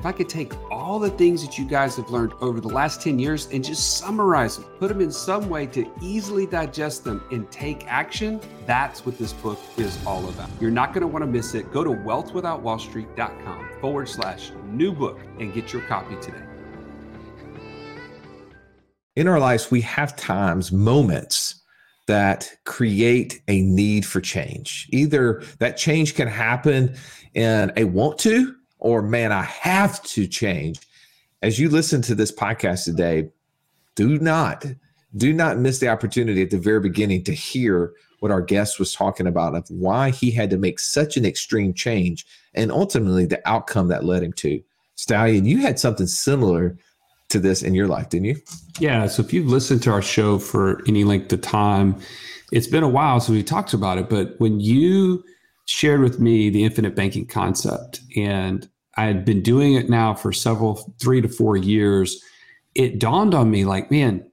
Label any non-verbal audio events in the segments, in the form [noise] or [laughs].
if I could take all the things that you guys have learned over the last 10 years and just summarize them, put them in some way to easily digest them and take action, that's what this book is all about. You're not going to want to miss it. Go to wealthwithoutwallstreet.com forward slash new book and get your copy today. In our lives, we have times, moments that create a need for change. Either that change can happen in a want to or man, I have to change. As you listen to this podcast today, do not do not miss the opportunity at the very beginning to hear what our guest was talking about of why he had to make such an extreme change and ultimately the outcome that led him to. Stallion, you had something similar to this in your life, didn't you? Yeah. So if you've listened to our show for any length of time, it's been a while since we talked about it. But when you shared with me the infinite banking concept. And I had been doing it now for several, three to four years. It dawned on me like, man,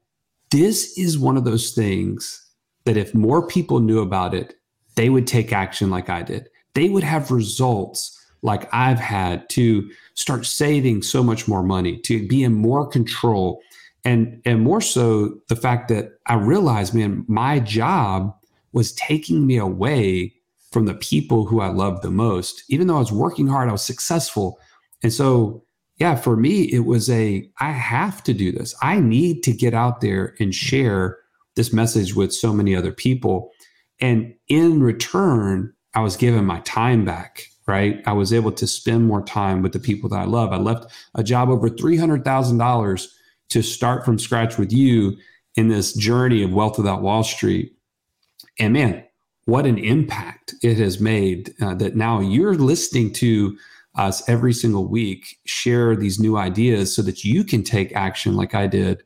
this is one of those things that if more people knew about it, they would take action like I did. They would have results like I've had to start saving so much more money, to be in more control. And, and more so the fact that I realized, man, my job was taking me away from the people who I loved the most. Even though I was working hard, I was successful. And so, yeah, for me, it was a I have to do this. I need to get out there and share this message with so many other people. And in return, I was given my time back, right? I was able to spend more time with the people that I love. I left a job over $300,000 to start from scratch with you in this journey of wealth without Wall Street. And man, what an impact it has made uh, that now you're listening to us every single week share these new ideas so that you can take action like I did.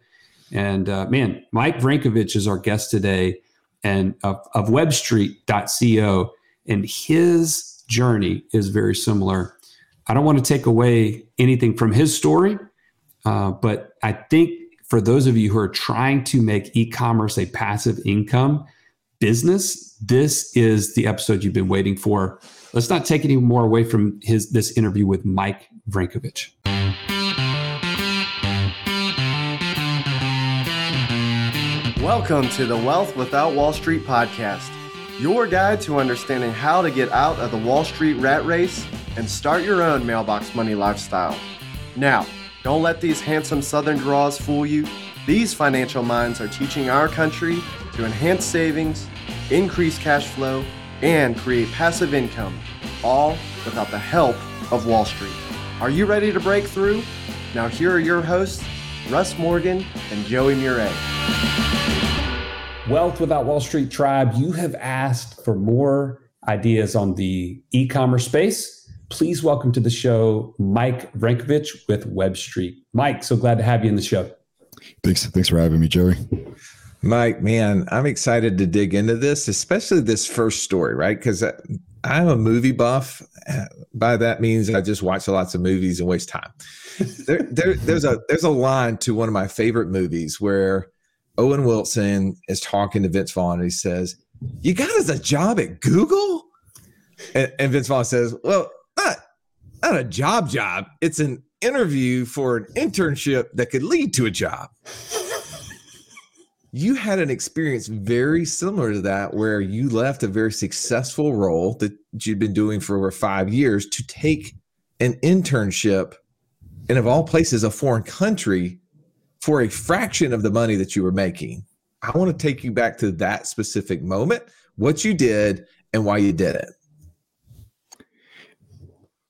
And uh, man, Mike Vranjkovic is our guest today and of, of webstreet.co and his journey is very similar. I don't want to take away anything from his story, uh, but I think for those of you who are trying to make e-commerce a passive income, business, this is the episode you've been waiting for. Let's not take any more away from his this interview with Mike Vranjkovic. Welcome to the Wealth Without Wall Street podcast, your guide to understanding how to get out of the Wall Street rat race and start your own mailbox money lifestyle. Now, don't let these handsome Southern draws fool you. These financial minds are teaching our country to enhance savings, increase cash flow, and create passive income, all without the help of Wall Street. Are you ready to break through? Now, here are your hosts, Russ Morgan and Joey Murray. Wealth Without Wall Street Tribe, you have asked for more ideas on the e commerce space. Please welcome to the show Mike Vranjkovic with Web Street. Mike, so glad to have you in the show. Thanks. Thanks for having me, Joey. Mike, man, I'm excited to dig into this, especially this first story, right? Because uh, I'm a movie buff. Uh, by that means I just watch lots of movies and waste time. there, there, there's a there's a line to one of my favorite movies where Owen Wilson is talking to Vince Vaughn and he says, "You got us a job at Google," and, and Vince Vaughn says, "Well, not not a job job. It's an interview for an internship that could lead to a job." You had an experience very similar to that where you left a very successful role that you'd been doing for over five years to take an internship in of all places a foreign country for a fraction of the money that you were making. I want to take you back to that specific moment what you did and why you did it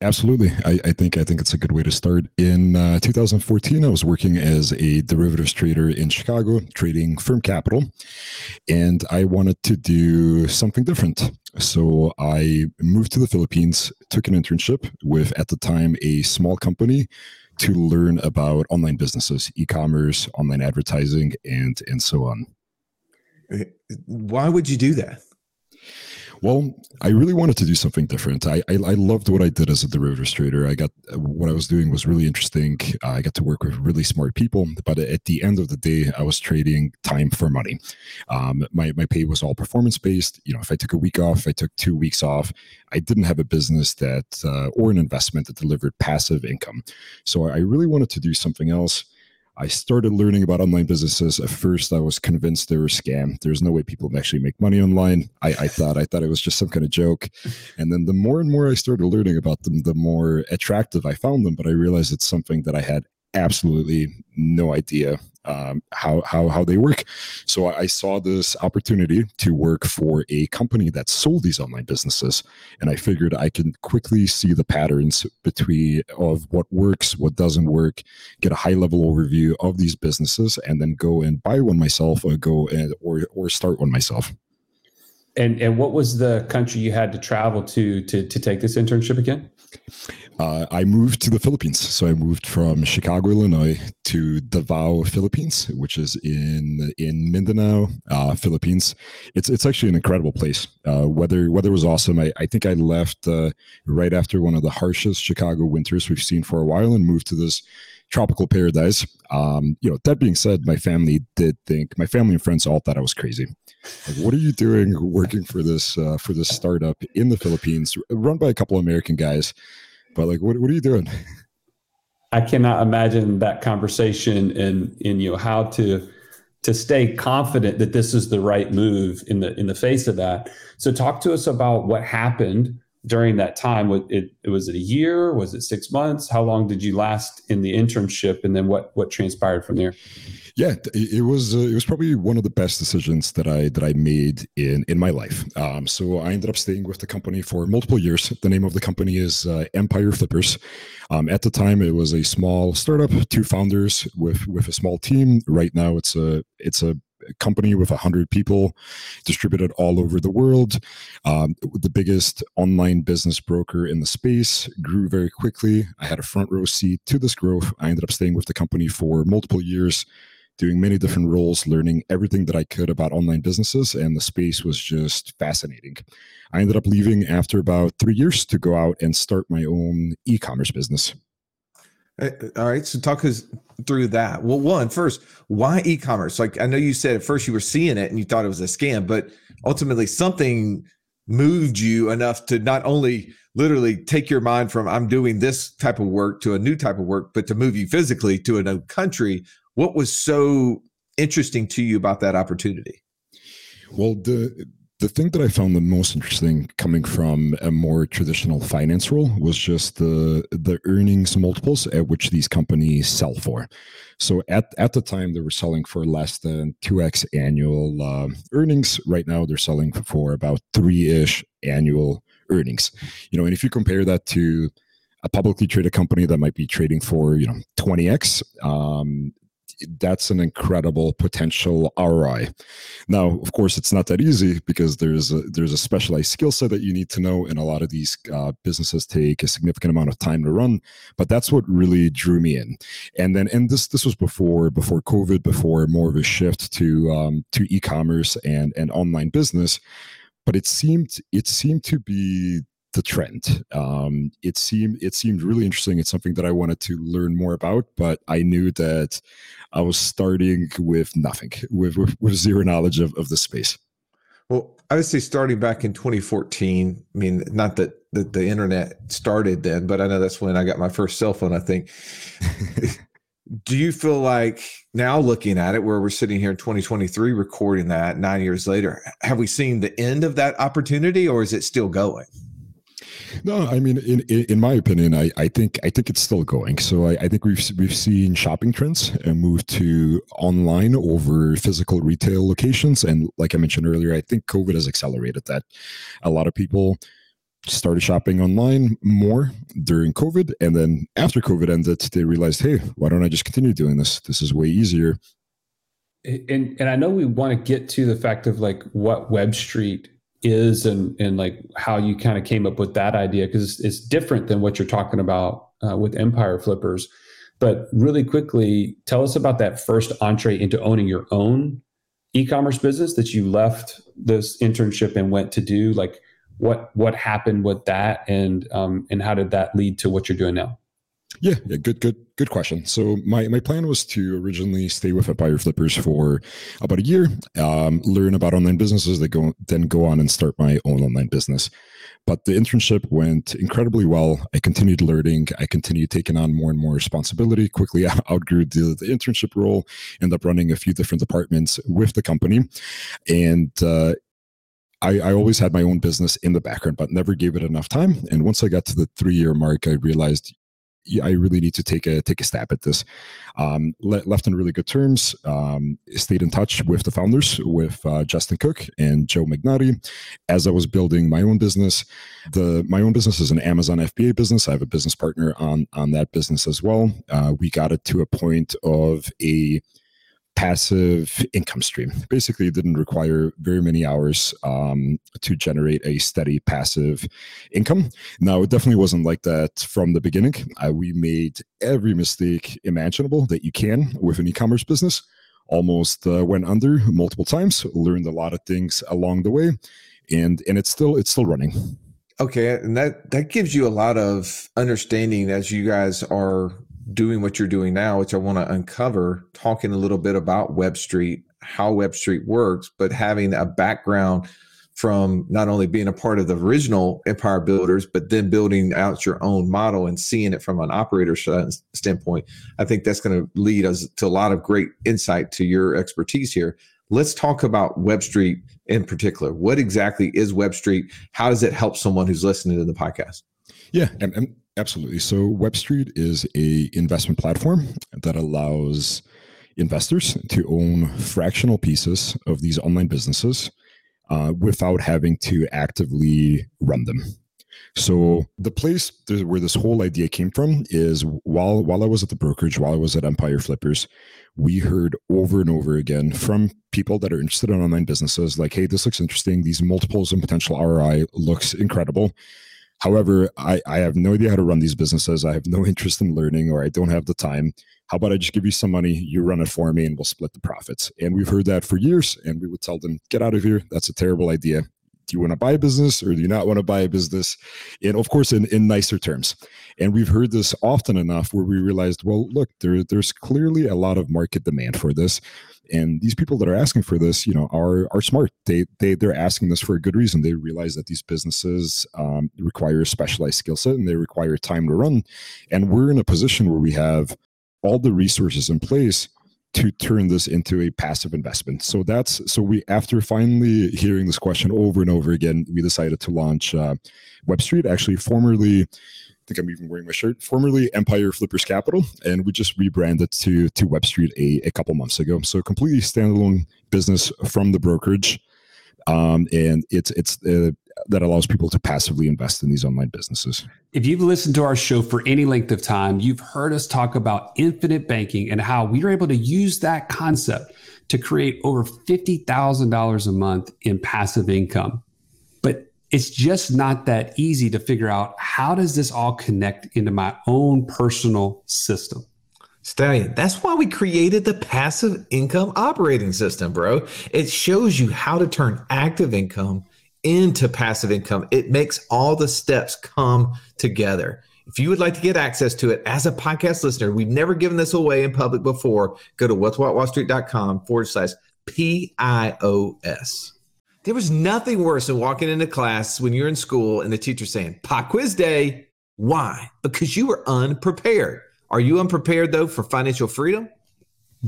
Absolutely, I, I, think I think it's a good way to start. In uh, 2014, I was working as a derivatives trader in Chicago, trading firm capital, and I wanted to do something different. So I moved to the Philippines, took an internship with at the time a small company to learn about online businesses, e-commerce, online advertising, and and so on. Why would you do that? Well, I really wanted to do something different. I, I, I loved what I did as a derivatives trader. I got what I was doing was really interesting. Uh, I got to work with really smart people, but at the end of the day, I was trading time for money. Um, my my pay was all performance based. You know, if I took a week off, I took two weeks off. I didn't have a business that uh, or an investment that delivered passive income. So I really wanted to do something else. I started learning about online businesses. At first, I was convinced they were a scam. There's no way people actually make money online. I, I thought I thought it was just some kind of joke. And then the more and more I started learning about them, the more attractive I found them. But I realized it's something that I had absolutely no idea um, how how how they work. So I saw this opportunity to work for a company that sold these online businesses, and I figured I can quickly see the patterns between of what works, what doesn't work, get a high level overview of these businesses, and then go and buy one myself, or go and or or start one myself. And and what was the country you had to travel to to to take this internship again? Uh, I moved to the Philippines. So I moved from Chicago, Illinois to Davao, Philippines, which is in in Mindanao, uh, Philippines. It's it's actually an incredible place. Uh, weather weather was awesome. I, I think I left uh, right after one of the harshest Chicago winters we've seen for a while and moved to this tropical paradise. Um, you know, that being said, my family did think my family and friends all thought I was crazy. Like, what are you doing working for this uh, for this startup in the Philippines, run by a couple of American guys? But like, what what are you doing? I cannot imagine that conversation and in you know how to to stay confident that this is the right move in the in the face of that. So talk to us about what happened during that time. It, it was it a year? Was it six months? How long did you last in the internship? And then what what transpired from there? Yeah, it was uh, it was probably one of the best decisions that I that I made in in my life. Um, so I ended up staying with the company for multiple years. The name of the company is uh, Empire Flippers. Um, at the time, it was a small startup, two founders with with a small team. Right now, it's a it's a company with 100 people distributed all over the world. Um, the biggest online business broker in the space grew very quickly. I had a front row seat to this growth. I ended up staying with the company for multiple years doing many different roles, learning everything that I could about online businesses, and the space was just fascinating. I ended up leaving after about three years to go out and start my own e commerce business. Uh, all right, so talk us through that. Well, one first, why e-commerce? Like I know you said at first you were seeing it and you thought it was a scam, but ultimately something moved you enough to not only literally take your mind from I'm doing this type of work to a new type of work, but to move you physically to a new country what was so interesting to you about that opportunity? Well, the the thing that I found the most interesting coming from a more traditional finance role was just the the earnings multiples at which these companies sell for. So at, at the time they were selling for less than 2x annual uh, earnings. Right now they're selling for about 3ish annual earnings. You know, and if you compare that to a publicly traded company that might be trading for, you know, 20x, um, that's an incredible potential ROI. Now, of course, it's not that easy because there's a, there's a specialized skill set that you need to know, and a lot of these uh, businesses take a significant amount of time to run. But that's what really drew me in. And then, and this this was before before COVID, before more of a shift to um, to e-commerce and and online business. But it seemed it seemed to be the trend. Um, it seemed it seemed really interesting. It's something that I wanted to learn more about, but I knew that I was starting with nothing, with with, with zero knowledge of, of the space. Well, I would say starting back in 2014. I mean, not that, that the internet started then, but I know that's when I got my first cell phone. I think. [laughs] Do you feel like now looking at it, where we're sitting here in 2023 recording that nine years later, have we seen the end of that opportunity, or is it still going? No, I mean, in in my opinion, I, I think I think it's still going. So I, I think we've we've seen shopping trends move to online over physical retail locations, and like I mentioned earlier, I think COVID has accelerated that. A lot of people started shopping online more during COVID, and then after COVID ended, they realized, hey, why don't I just continue doing this? This is way easier. And and I know we want to get to the fact of like what Web Street is and and like how you kind of came up with that idea because it's, different than what you're talking about uh, with empire flippers But really quickly, tell us about that first entree into owning your own e-commerce business that you left this internship and went to do. Like, what what happened with that, and um, and how did that lead to what you're doing now? Yeah, yeah, good, good, good question. So my my plan was to originally stay with Empire Flippers for about a year, um, learn about online businesses, that go then go on and start my own online business. But the internship went incredibly well. I continued learning. I continued taking on more and more responsibility. Quickly [laughs] outgrew the, the internship role. Ended up running a few different departments with the company, and uh, I, I, always had my own business in the background, but never gave it enough time. And once I got to the three year mark, I realized I really need to take a take a stab at this. Um, le- left in really good terms. Um, stayed in touch with the founders, with uh, Justin Cooke and Joe Magnotti, as I was building my own business. The my own business is an Amazon FBA business. I have a business partner on on that business as well. Uh, we got it to a point of a passive income stream. Basically, it didn't require very many hours um, to generate a steady passive income. Now, it definitely wasn't like that from the beginning. Uh, we made every mistake imaginable that you can with an e commerce business. Almost uh, went under multiple times, learned a lot of things along the way, and and it's still it's still running. Okay, and that that gives you a lot of understanding as you guys are doing what you're doing now, which I want to uncover, talking a little bit about Web Street, how Web Street works, but having a background from not only being a part of the original Empire Builders, but then building out your own model and seeing it from an operator standpoint. I think that's going to lead us to a lot of great insight to your expertise here. Let's talk about Web Street in particular. What exactly is Web Street? How does it help someone who's listening to the podcast? Yeah, and, and Absolutely. So WebStreet is a investment platform that allows investors to own fractional pieces of these online businesses uh, without having to actively run them. So the place where this whole idea came from is while while I was at the brokerage, while I was at Empire Flippers, we heard over and over again from people that are interested in online businesses, like, "Hey, this looks interesting. These multiples and potential ROI looks incredible." However, I, I have no idea how to run these businesses. I have no [laughs] interest in learning or I don't have the time. How about I just give you some money, you run it for me, and we'll split the profits? And we've heard that for years. And we would tell them, get out of here. That's a terrible idea. Do you want to buy a business or do you not want to buy a business? And of course, in, in nicer terms. And we've heard this often enough where we realized, well, look, there, there's clearly a lot of market demand for this and these people that are asking for this you know are are smart they they they're asking this for a good reason they realize that these businesses um, require a specialized skill set and they require time to run and we're in a position where we have all the resources in place to turn this into a passive investment so that's so we after finally hearing this question over and over again we decided to launch uh, webstreet actually formerly I think I'm even wearing my shirt. Formerly Empire Flippers Capital, and we just rebranded to to Web Street a, a couple months ago. So completely standalone business from the brokerage, um, and it's it's uh, that allows people to passively invest in these online businesses. If you've listened to our show for any length of time, you've heard us talk about infinite banking and how we are able to use that concept to create over $50,000 a month in passive income But it's just not that easy to figure out how does this all connect into my own personal system Stallion, that's why we created the passive income operating system, bro. It shows you how to turn active income into passive income. It makes all the steps come together. If you would like to get access to it as a podcast listener, we've never given this away in public before. Go to wealthwithoutwallstreet.com forward slash PIOS. There was nothing worse than walking into class when you're in school and the teacher saying, Pop quiz day. Why? Because you were unprepared. Are you unprepared though for financial freedom?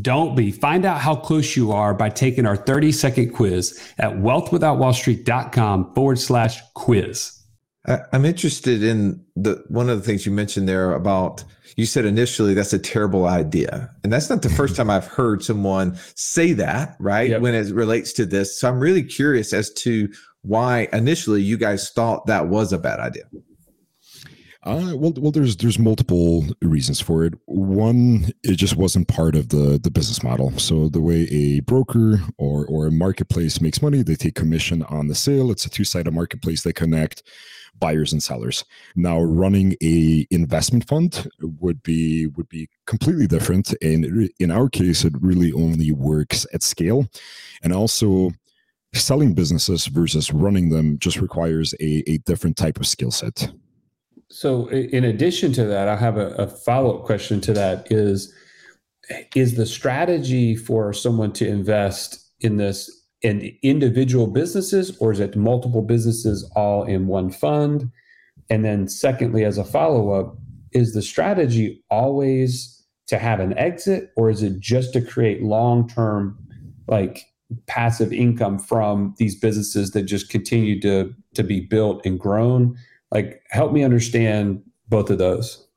Don't be. Find out how close you are by taking our 30 second quiz at wealthwithoutwallstreet.com forward slash quiz. I'm interested in the one of the things you mentioned there about you said initially that's a terrible idea. And that's not the [laughs] first time I've heard someone say that, right? Yep. When it relates to this. So I'm really curious as to why initially you guys thought that was a bad idea. Uh, well, well, there's there's multiple reasons for it. One, it just wasn't part of the the business model. So the way a broker or or a marketplace makes money, they take commission on the sale. It's a two sided marketplace. They connect buyers and sellers. Now, running a investment fund would be would be completely different, and in our case, it really only works at scale, and also selling businesses versus running them just requires a, a different type of skill set. So, in addition to that, I have a, a follow up question to that: is is the strategy for someone to invest in this in individual businesses, or is it multiple businesses all in one fund? And then, secondly, as a follow up, is the strategy always to have an exit, or is it just to create long term, like passive income from these businesses that just continue to to be built and grown? Like, help me understand both of those.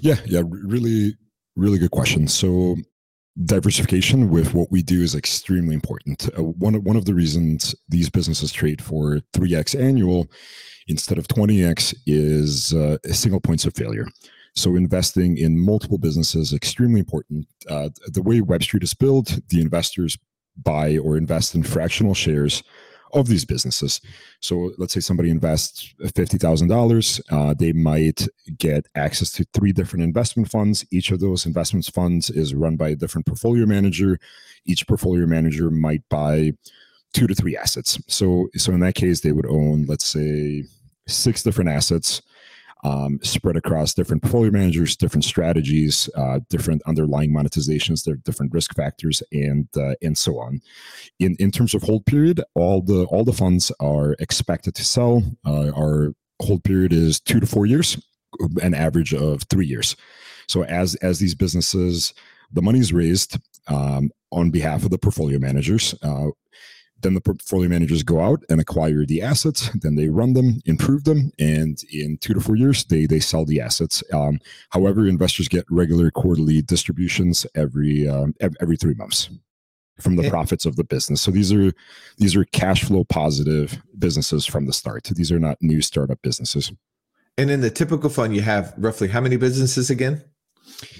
Yeah, yeah, really, really good question. So diversification with what we do is extremely important. Uh, one one of the reasons these businesses trade for 3x annual instead of 20x is uh, single points of failure. So investing in multiple businesses extremely important. Uh, the way Web Street is built, the investors buy or invest in fractional shares of these businesses. So let's say somebody invests $50,000, uh, they might get access to three different investment funds. Each of those investment funds is run by a different portfolio manager. Each portfolio manager might buy two to three assets. So, so in that case, they would own, let's say, six different assets um, spread across different portfolio managers, different strategies, uh, different underlying monetizations, different risk factors, and uh, and so on. In in terms of hold period, all the all the funds are expected to sell. Uh, our hold period is two to four years, an average of three years. So as as these businesses, the money is raised um, on behalf of the portfolio managers. Then the portfolio managers go out and acquire the assets. Then they run them, improve them, and in two to four years, they they sell the assets. Um, however, investors get regular quarterly distributions every um, every three months from the profits of the business. So these are these are cash flow positive businesses from the start. These are not new startup businesses. And in the typical fund, you have roughly how many businesses again?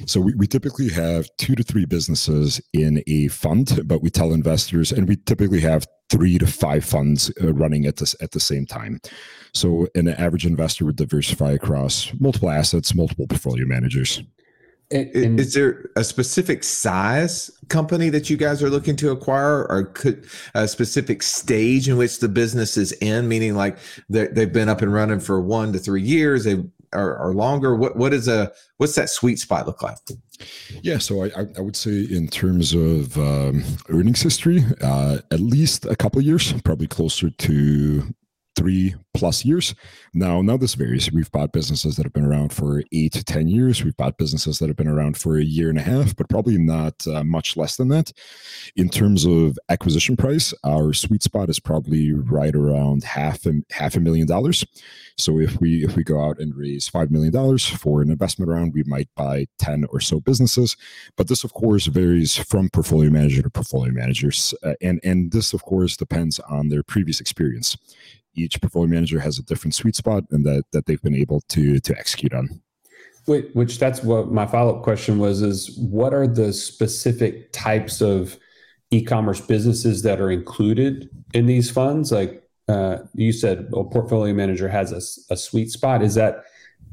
So we, we typically have two to three businesses in a fund, but we tell investors, and we typically have three to five funds uh, running at this at the same time. So an average investor would diversify across multiple assets, multiple portfolio managers. And, is there a specific size company that you guys are looking to acquire, or could a specific stage in which the business is in? Meaning, like they've been up and running for one to three years, they or, or longer? What what is a what's that sweet spot look like? Yeah, so I, I would say in terms of um, earnings history, uh, at least a couple years, probably closer to three plus years. Now, now this varies. We've bought businesses that have been around for eight to 10 years. We've bought businesses that have been around for a year and a half, but probably not uh, much less than that. In terms of acquisition price, our sweet spot is probably right around half a, half a million dollars. So if we if we go out and raise five million dollars for an investment round, we might buy 10 or so businesses. But this, of course, varies from portfolio manager to portfolio managers. Uh, and, and this, of course, depends on their previous experience each portfolio manager has a different sweet spot and that that they've been able to to execute on. Wait, which that's what my follow-up question was is what are the specific types of e-commerce businesses that are included in these funds? Like uh, you said a portfolio manager has a, a sweet spot. Is that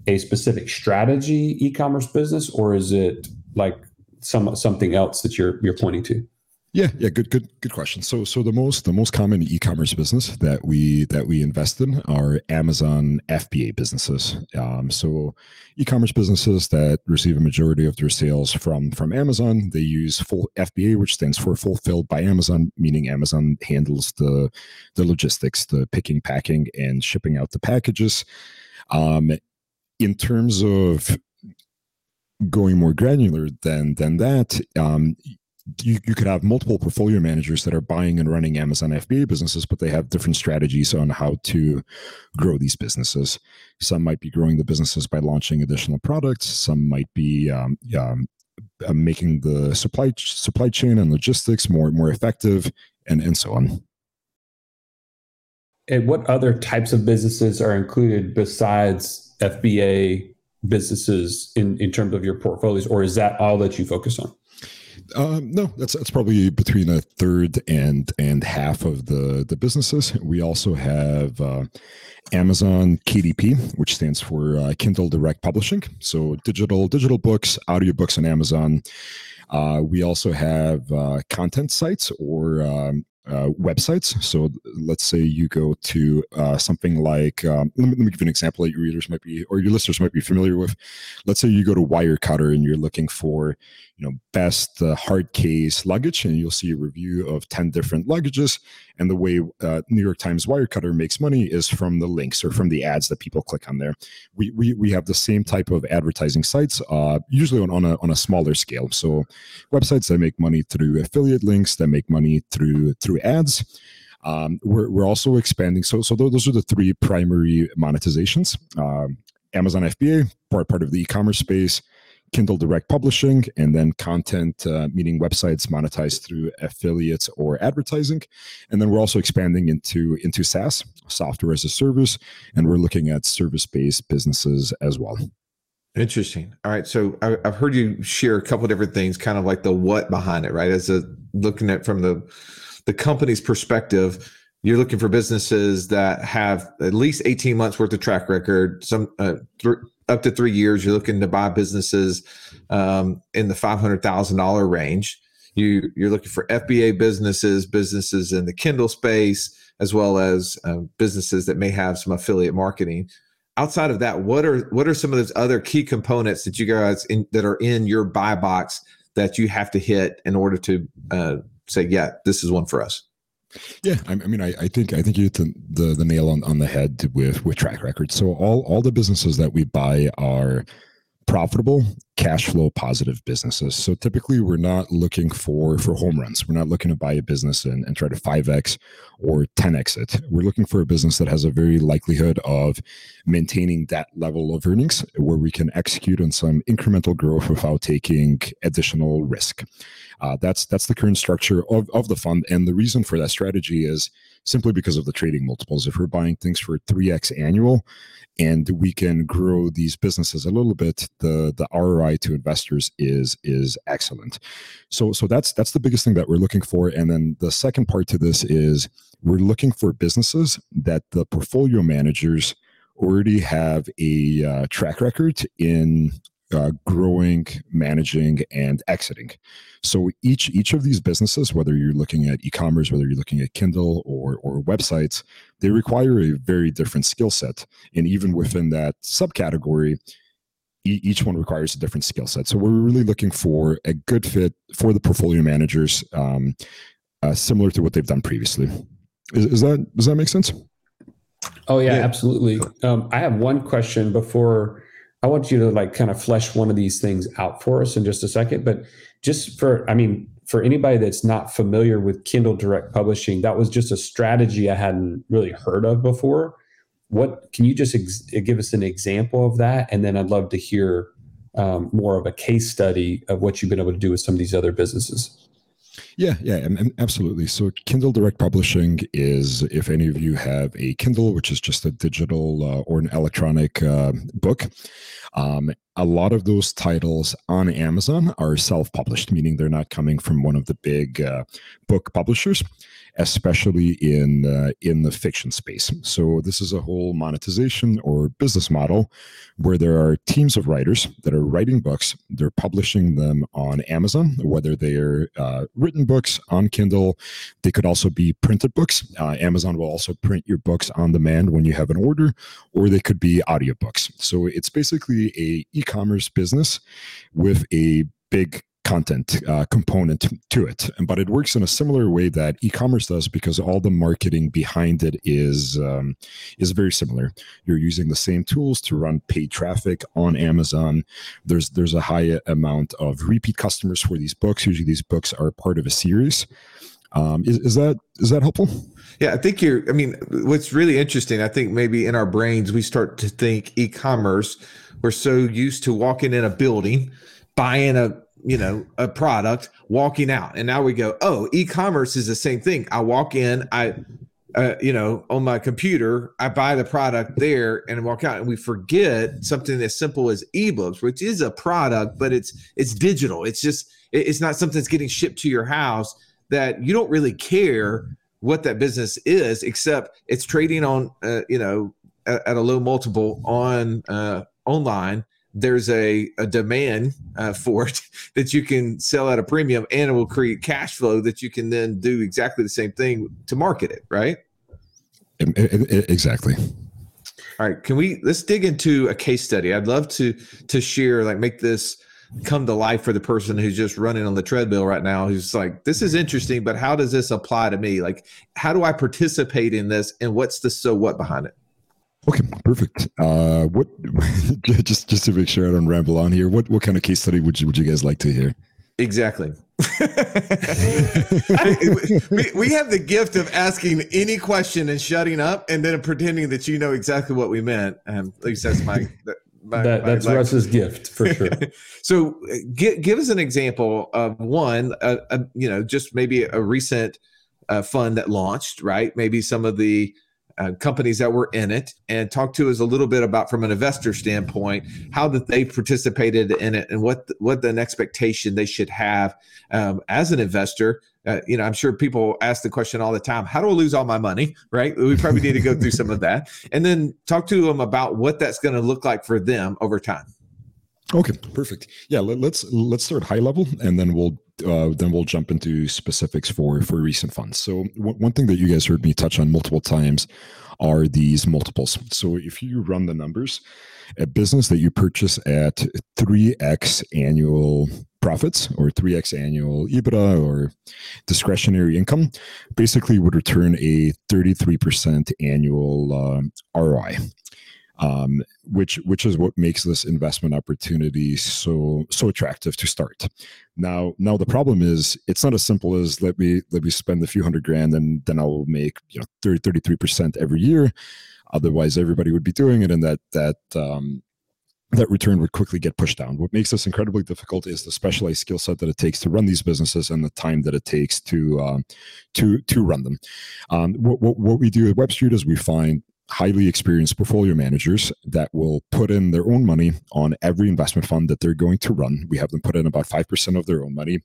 a specific strategy e-commerce business or is it like some something else that you're you're pointing to yeah, yeah, good, good, good question. So, so the most the most common e-commerce business that we that we invest in are Amazon FBA businesses. Um, so, e-commerce businesses that receive a majority of their sales from from Amazon, they use full FBA, which stands for Fulfilled by Amazon, meaning Amazon handles the the logistics, the picking, packing, and shipping out the packages. Um, in terms of going more granular than than that, um, you, you could have multiple portfolio managers that are buying and running Amazon FBA businesses, but they have different strategies on how to grow these businesses. Some might be growing the businesses by launching additional products. Some might be um, um, uh, making the supply supply chain and logistics more more effective, and and so on. And what other types of businesses are included besides FBA businesses in in terms of your portfolios, or is that all that you focus on? Um, no, that's that's probably between a third and and half of the the businesses. We also have uh, Amazon KDP, which stands for uh, Kindle Direct Publishing. So digital digital books, audiobooks on Amazon. Uh, we also have uh, content sites or um, uh, websites. So let's say you go to uh, something like, um, let, me, let, me, give you an example that your readers might be, or your listeners might be familiar with. Let's say you go to Wirecutter and you're looking for, you know, best uh, hard case luggage, and you'll see a review of 10 different luggages. And the way uh, New York Times Wirecutter makes money is from the links or from the ads that people click on there. We, we, we have the same type of advertising sites, uh, usually on, on, a, on a smaller scale. So websites that make money through affiliate links, that make money through, through ads. Um, we're, we're also expanding. So, so those are the three primary monetizations. Um, Amazon FBA, part, part of the e-commerce space, Kindle Direct Publishing, and then content, uh, meaning websites monetized through affiliates or advertising. And then we're also expanding into into SaaS, software as a service, and we're looking at service-based businesses as well. Interesting. All right. So I, have heard you share a couple different things, kind of like the what behind it, right? As a looking at from the the company's perspective, you're looking for businesses that have at least 18 months worth of track record, some uh, th- up to three years. You're looking to buy businesses um, in the $500,000 range. You, you're looking for FBA businesses, businesses in the Kindle space, as well as uh, businesses that may have some affiliate marketing. Outside of that, what are what are some of those other key components that you guys in, that are in your buy box that you have to hit in order to uh, say, yeah, this is one for us? Yeah, I, mean, I, I, think I think you hit the, the, the nail on, on the head with with track record. So all all the businesses that we buy are profitable cash flow positive businesses. So typically we're not looking for for home runs. We're not looking to buy a business and, and try to 5x or 10x it. We're looking for a business that has a very likelihood of maintaining that level of earnings where we can execute on some incremental growth without taking additional risk uh, that's that's the current structure of, of the fund. And the reason for that strategy is simply because of the trading multiples. If we're buying things for 3x annual and we can grow these businesses a little bit the the ROI to investors is is excellent. So so that's that's the biggest thing that we're looking for. And then the second part to this is we're looking for businesses that the portfolio managers already have a uh, track record in uh, growing, managing, and exiting. So each each of these businesses, whether you're looking at e-commerce, whether you're looking at Kindle or or websites, they require a very different skill set. And even within that subcategory, e- each one requires a different skill set. So we're really looking for a good fit for the portfolio managers, um, uh, similar to what they've done previously. Is, is, that does that make sense? Oh yeah, yeah. absolutely. Um, I have one question before I want you to like kind of flesh one of these things out for us in just a second. But just for, I mean, for anybody that's not familiar with Kindle Direct Publishing, that was just a strategy I hadn't really heard of before. What can you just ex- give us an example of that? And then I'd love to hear um, more of a case study of what you've been able to do with some of these other businesses. Yeah, yeah, absolutely. So, Kindle Direct Publishing is if any of you have a Kindle, which is just a digital uh, or an electronic uh, book, um, a lot of those titles on Amazon are self published, meaning they're not coming from one of the big uh, book publishers especially in uh, in the fiction space. So this is a whole monetization or business model where there are teams of writers that are writing books. They're publishing them on Amazon, whether they are uh, written books on Kindle. They could also be printed books. Uh, Amazon will also print your books on demand when you have an order, or they could be audiobooks. So it's basically a e-commerce business with a big content uh, component to it. But it works in a similar way that e-commerce does because all the marketing behind it is um, is very similar. You're using the same tools to run paid traffic on amazon. There's there's a high amount of repeat customers for these books. Usually these books are part of a series. Um, is, is that is that helpful? Yeah, I think you're. I mean, what's really interesting, I think maybe in our brains we start to think e-commerce. We're so used to walking in a building, buying a you know a product walking out and now we go oh e-commerce is the same thing i walk in i uh, you know, on my computer, I buy the product there and walk out, and we forget something as simple as ebooks, which is a product, but it's it's digital. It's just it's not something that's getting shipped to your house that you don't really care what that business is, except it's trading on, uh, you know, at, at, a low multiple on uh, online. There's a, a demand uh, for it [laughs] that you can sell at a premium, and it will create cash flow that you can then do exactly the same thing to market it, right? Exactly. All right, can we let's dig into a case study? I'd love to to share, like, make this come to life for the person who's just running on the treadmill right now who's like this is interesting but how does this apply to me like how do i participate in this and what's the so what behind it okay perfect. Uh what [laughs] just just to make sure i don't ramble on here what what kind of case study would you would you guys like to hear? Exactly. [laughs] We, we have the gift of asking any question and shutting up and then pretending that you know exactly what we meant. Um, at least that's my my, that, that's my Russ's gift for sure. [laughs] so, uh, give, give us an example of one, uh, uh, you know, just maybe a recent uh, fund that launched, right? Maybe some of the uh, companies that were in it, and talk to us a little bit about, from an investor standpoint, how that they participated in it, and what what an expectation they should have um, as an investor uh, you know, I'm sure people ask the question all the time, how do I lose all my money? Right. We probably need to go through some of that and then talk to them about what that's going to look like for them over time. Okay, perfect. Yeah, let, us let's, let's start high level, and then we'll uh, then we'll jump into specifics for for recent funds. So w- one thing that you guys heard me touch on multiple times are these multiples. So if you run the numbers, a business that you purchase at three x annual profits or 3x annual EBITDA or discretionary income basically would return a 33% annual um, ROI. Um, which which is what makes this investment opportunity so so attractive to start. Now now the problem is it's not as simple as let me let me spend a few hundred grand and then I'll make you know 30 33 percent every year. Otherwise, everybody would be doing it, and that that um, that return would quickly get pushed down. What makes this incredibly difficult is the specialized skill set that it takes to run these businesses and the time that it takes to uh, to to run them. Um, what, what, what we do at Web Street is we find highly experienced portfolio managers that will put in their own money on every investment fund that they're going to run. We have them put in about 5% of their own money.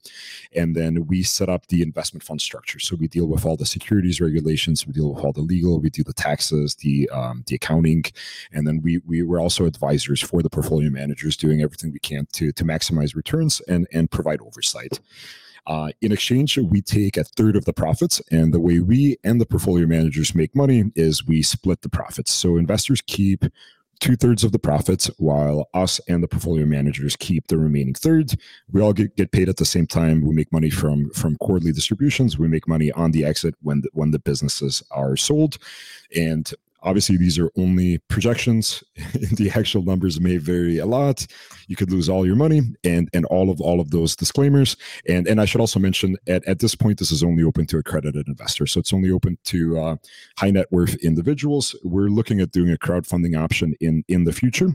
And then we set up the investment fund structure. So we deal with all the securities regulations, we deal with all the legal, we do the taxes, the um, the accounting. And then we, we were also advisors for the portfolio managers doing everything we can to, to maximize returns and, and provide oversight. Uh, in exchange, we take a third of the profits. And the way we and the portfolio managers make money is we split the profits. So investors keep two thirds of the profits, while us and the portfolio managers keep the remaining third. We all get, get paid at the same time. We make money from from quarterly distributions. We make money on the exit when the, when the businesses are sold, and Obviously, these are only projections. [laughs] the actual numbers may vary a lot. You could lose all your money and and all of all of those disclaimers. And and I should also mention at, at this point, this is only open to accredited investors. So it's only open to uh, high net worth individuals. We're looking at doing a crowdfunding option in in the future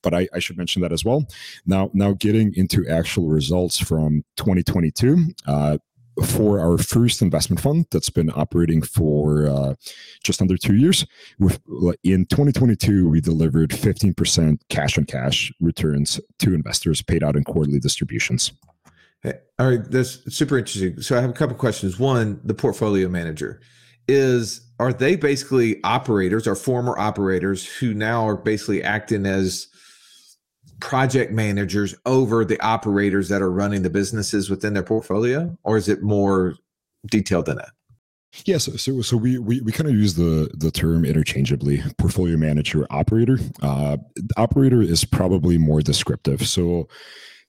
but I, I, should mention that as well. Now, now getting into actual results from 2022, uh, for our first investment fund that's been operating for uh, just under two years. With, in 2022, we delivered 15% cash on cash returns to investors paid out in quarterly distributions. Hey, all right, that's super interesting. So I have a couple questions. One, the portfolio manager is are they basically operators or former operators who now are basically acting as project managers over the operators that are running the businesses within their portfolio, or is it more detailed than that? Yes, yeah, so, so so we we, we kind of use the the term interchangeably. Portfolio manager, operator. Uh, operator is probably more descriptive. So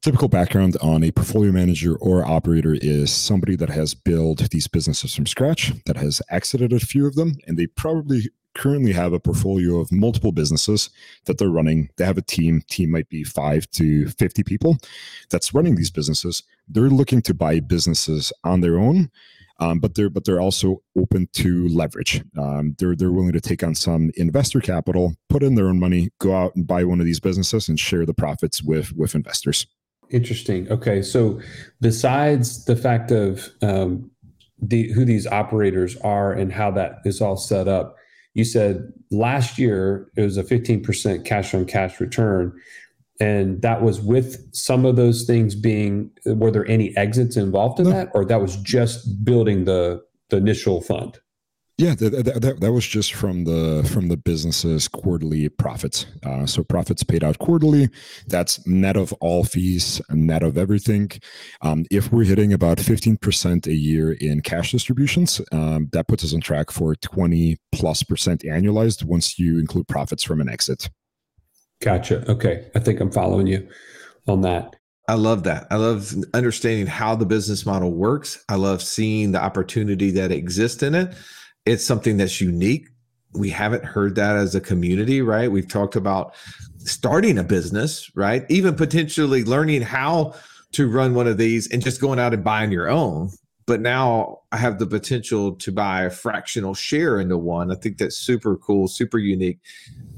typical background on a portfolio manager or operator is somebody that has built these businesses from scratch, that has exited a few of them, and they probably currently have a portfolio of multiple businesses that they're running. They have a team, team might be five to 50 people that's running these businesses. They're looking to buy businesses on their own. Um, but they're but they're also open to leverage. Um, they're they're willing to take on some investor capital, put in their own money, go out and buy one of these businesses, and share the profits with with investors. Interesting. Okay, so besides the fact of um, the who these operators are and how that is all set up. You said last year it was a 15% cash on cash return. And that was with some of those things being were there any exits involved in no. that? Or that was just building the the initial fund? Yeah, that, that, that, was just from the from the business's quarterly profits. Uh, so profits paid out quarterly. That's net of all fees, net of everything. Um, if we're hitting about fifteen percent a year in cash distributions, um, that puts us on track for twenty plus percent annualized once you include profits from an exit. Gotcha. Okay, I think I'm following you on that. I love that. I love understanding how the business model works. I love seeing the opportunity that exists in it it's something that's unique. We haven't heard that as a community, right? We've talked about starting a business, right? Even potentially learning how to run one of these and just going out and buying your own. But now I have the potential to buy a fractional share into one. I think that's super cool, super unique.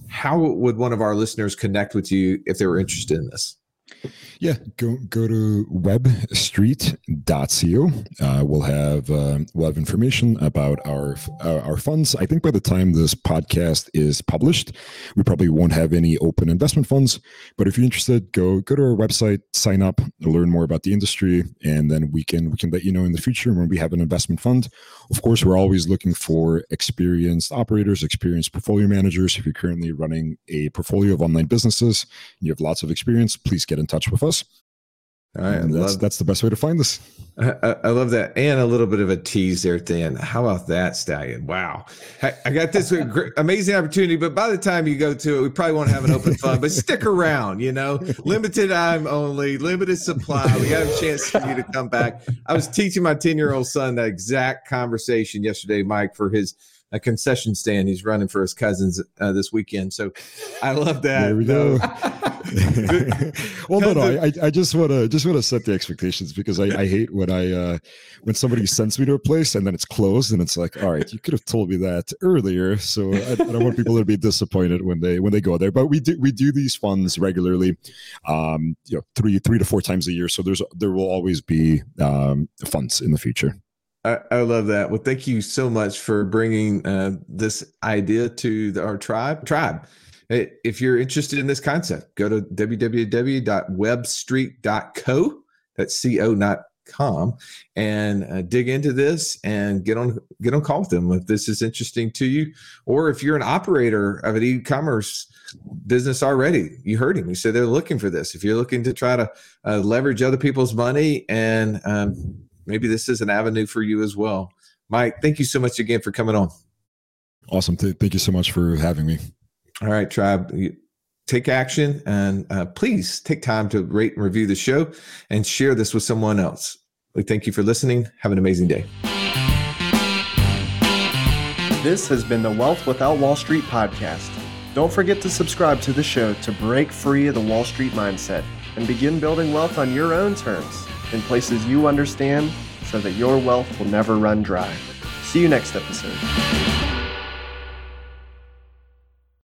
How would one of our listeners connect with you if they were interested in this? Yeah, go go to webstreet.co. Uh, we'll have uh, we'll have information about our uh, our funds. I think by the time this podcast is published, we probably won't have any open investment funds. But if you're interested, go go to our website, sign up, learn more about the industry, and then we can we can let you know in the future when we have an investment fund. Of course, we're always looking for experienced operators, experienced portfolio managers. If you're currently running a portfolio of online businesses, and you have lots of experience, please get in touch with us. All right, and that's that's the best way to find us. I, I, love that, and a little bit of a tease there at the end. How about that, Stallion? Wow, I, I got this amazing opportunity, but by the time you go to it, we probably won't have an open fund. But stick around, you know, limited time only, limited supply. We got a chance for you to come back. I was teaching my ten year old son that exact conversation yesterday, Mike, for his a concession stand he's running for his cousins uh, this weekend. So I love that. There we go. [laughs] [laughs] well, no, no, I, I just want to just want to set the expectations because I, I hate when I uh, when somebody sends me to a place and then it's closed and it's like, all right, you could have told me that earlier. So I, I don't want people to be disappointed when they when they go there. But we do we do these funds regularly, um, you know, three three to four times a year. So there's there will always be um, funds in the future. I, I, love that. Well, thank you so much for bringing uh, this idea to the, our tribe. Tribe. If you're interested in this concept, go to www.webstreet.co. That's co, not com, and uh, dig into this and get on get on call with them if this is interesting to you, or if you're an operator of an e-commerce business already. You heard him. You said they're looking for this. If you're looking to try to uh, leverage other people's money and um, maybe this is an avenue for you as well. Mike, thank you so much again for coming on. Awesome. Thank you so much for having me. All right, tribe. Take action and uh, please take time to rate and review the show and share this with someone else. We thank you for listening. Have an amazing day. This has been the Wealth Without Wall Street podcast. Don't forget to subscribe to the show to break free of the Wall Street mindset and begin building wealth on your own terms in places you understand so that your wealth will never run dry. See you next episode.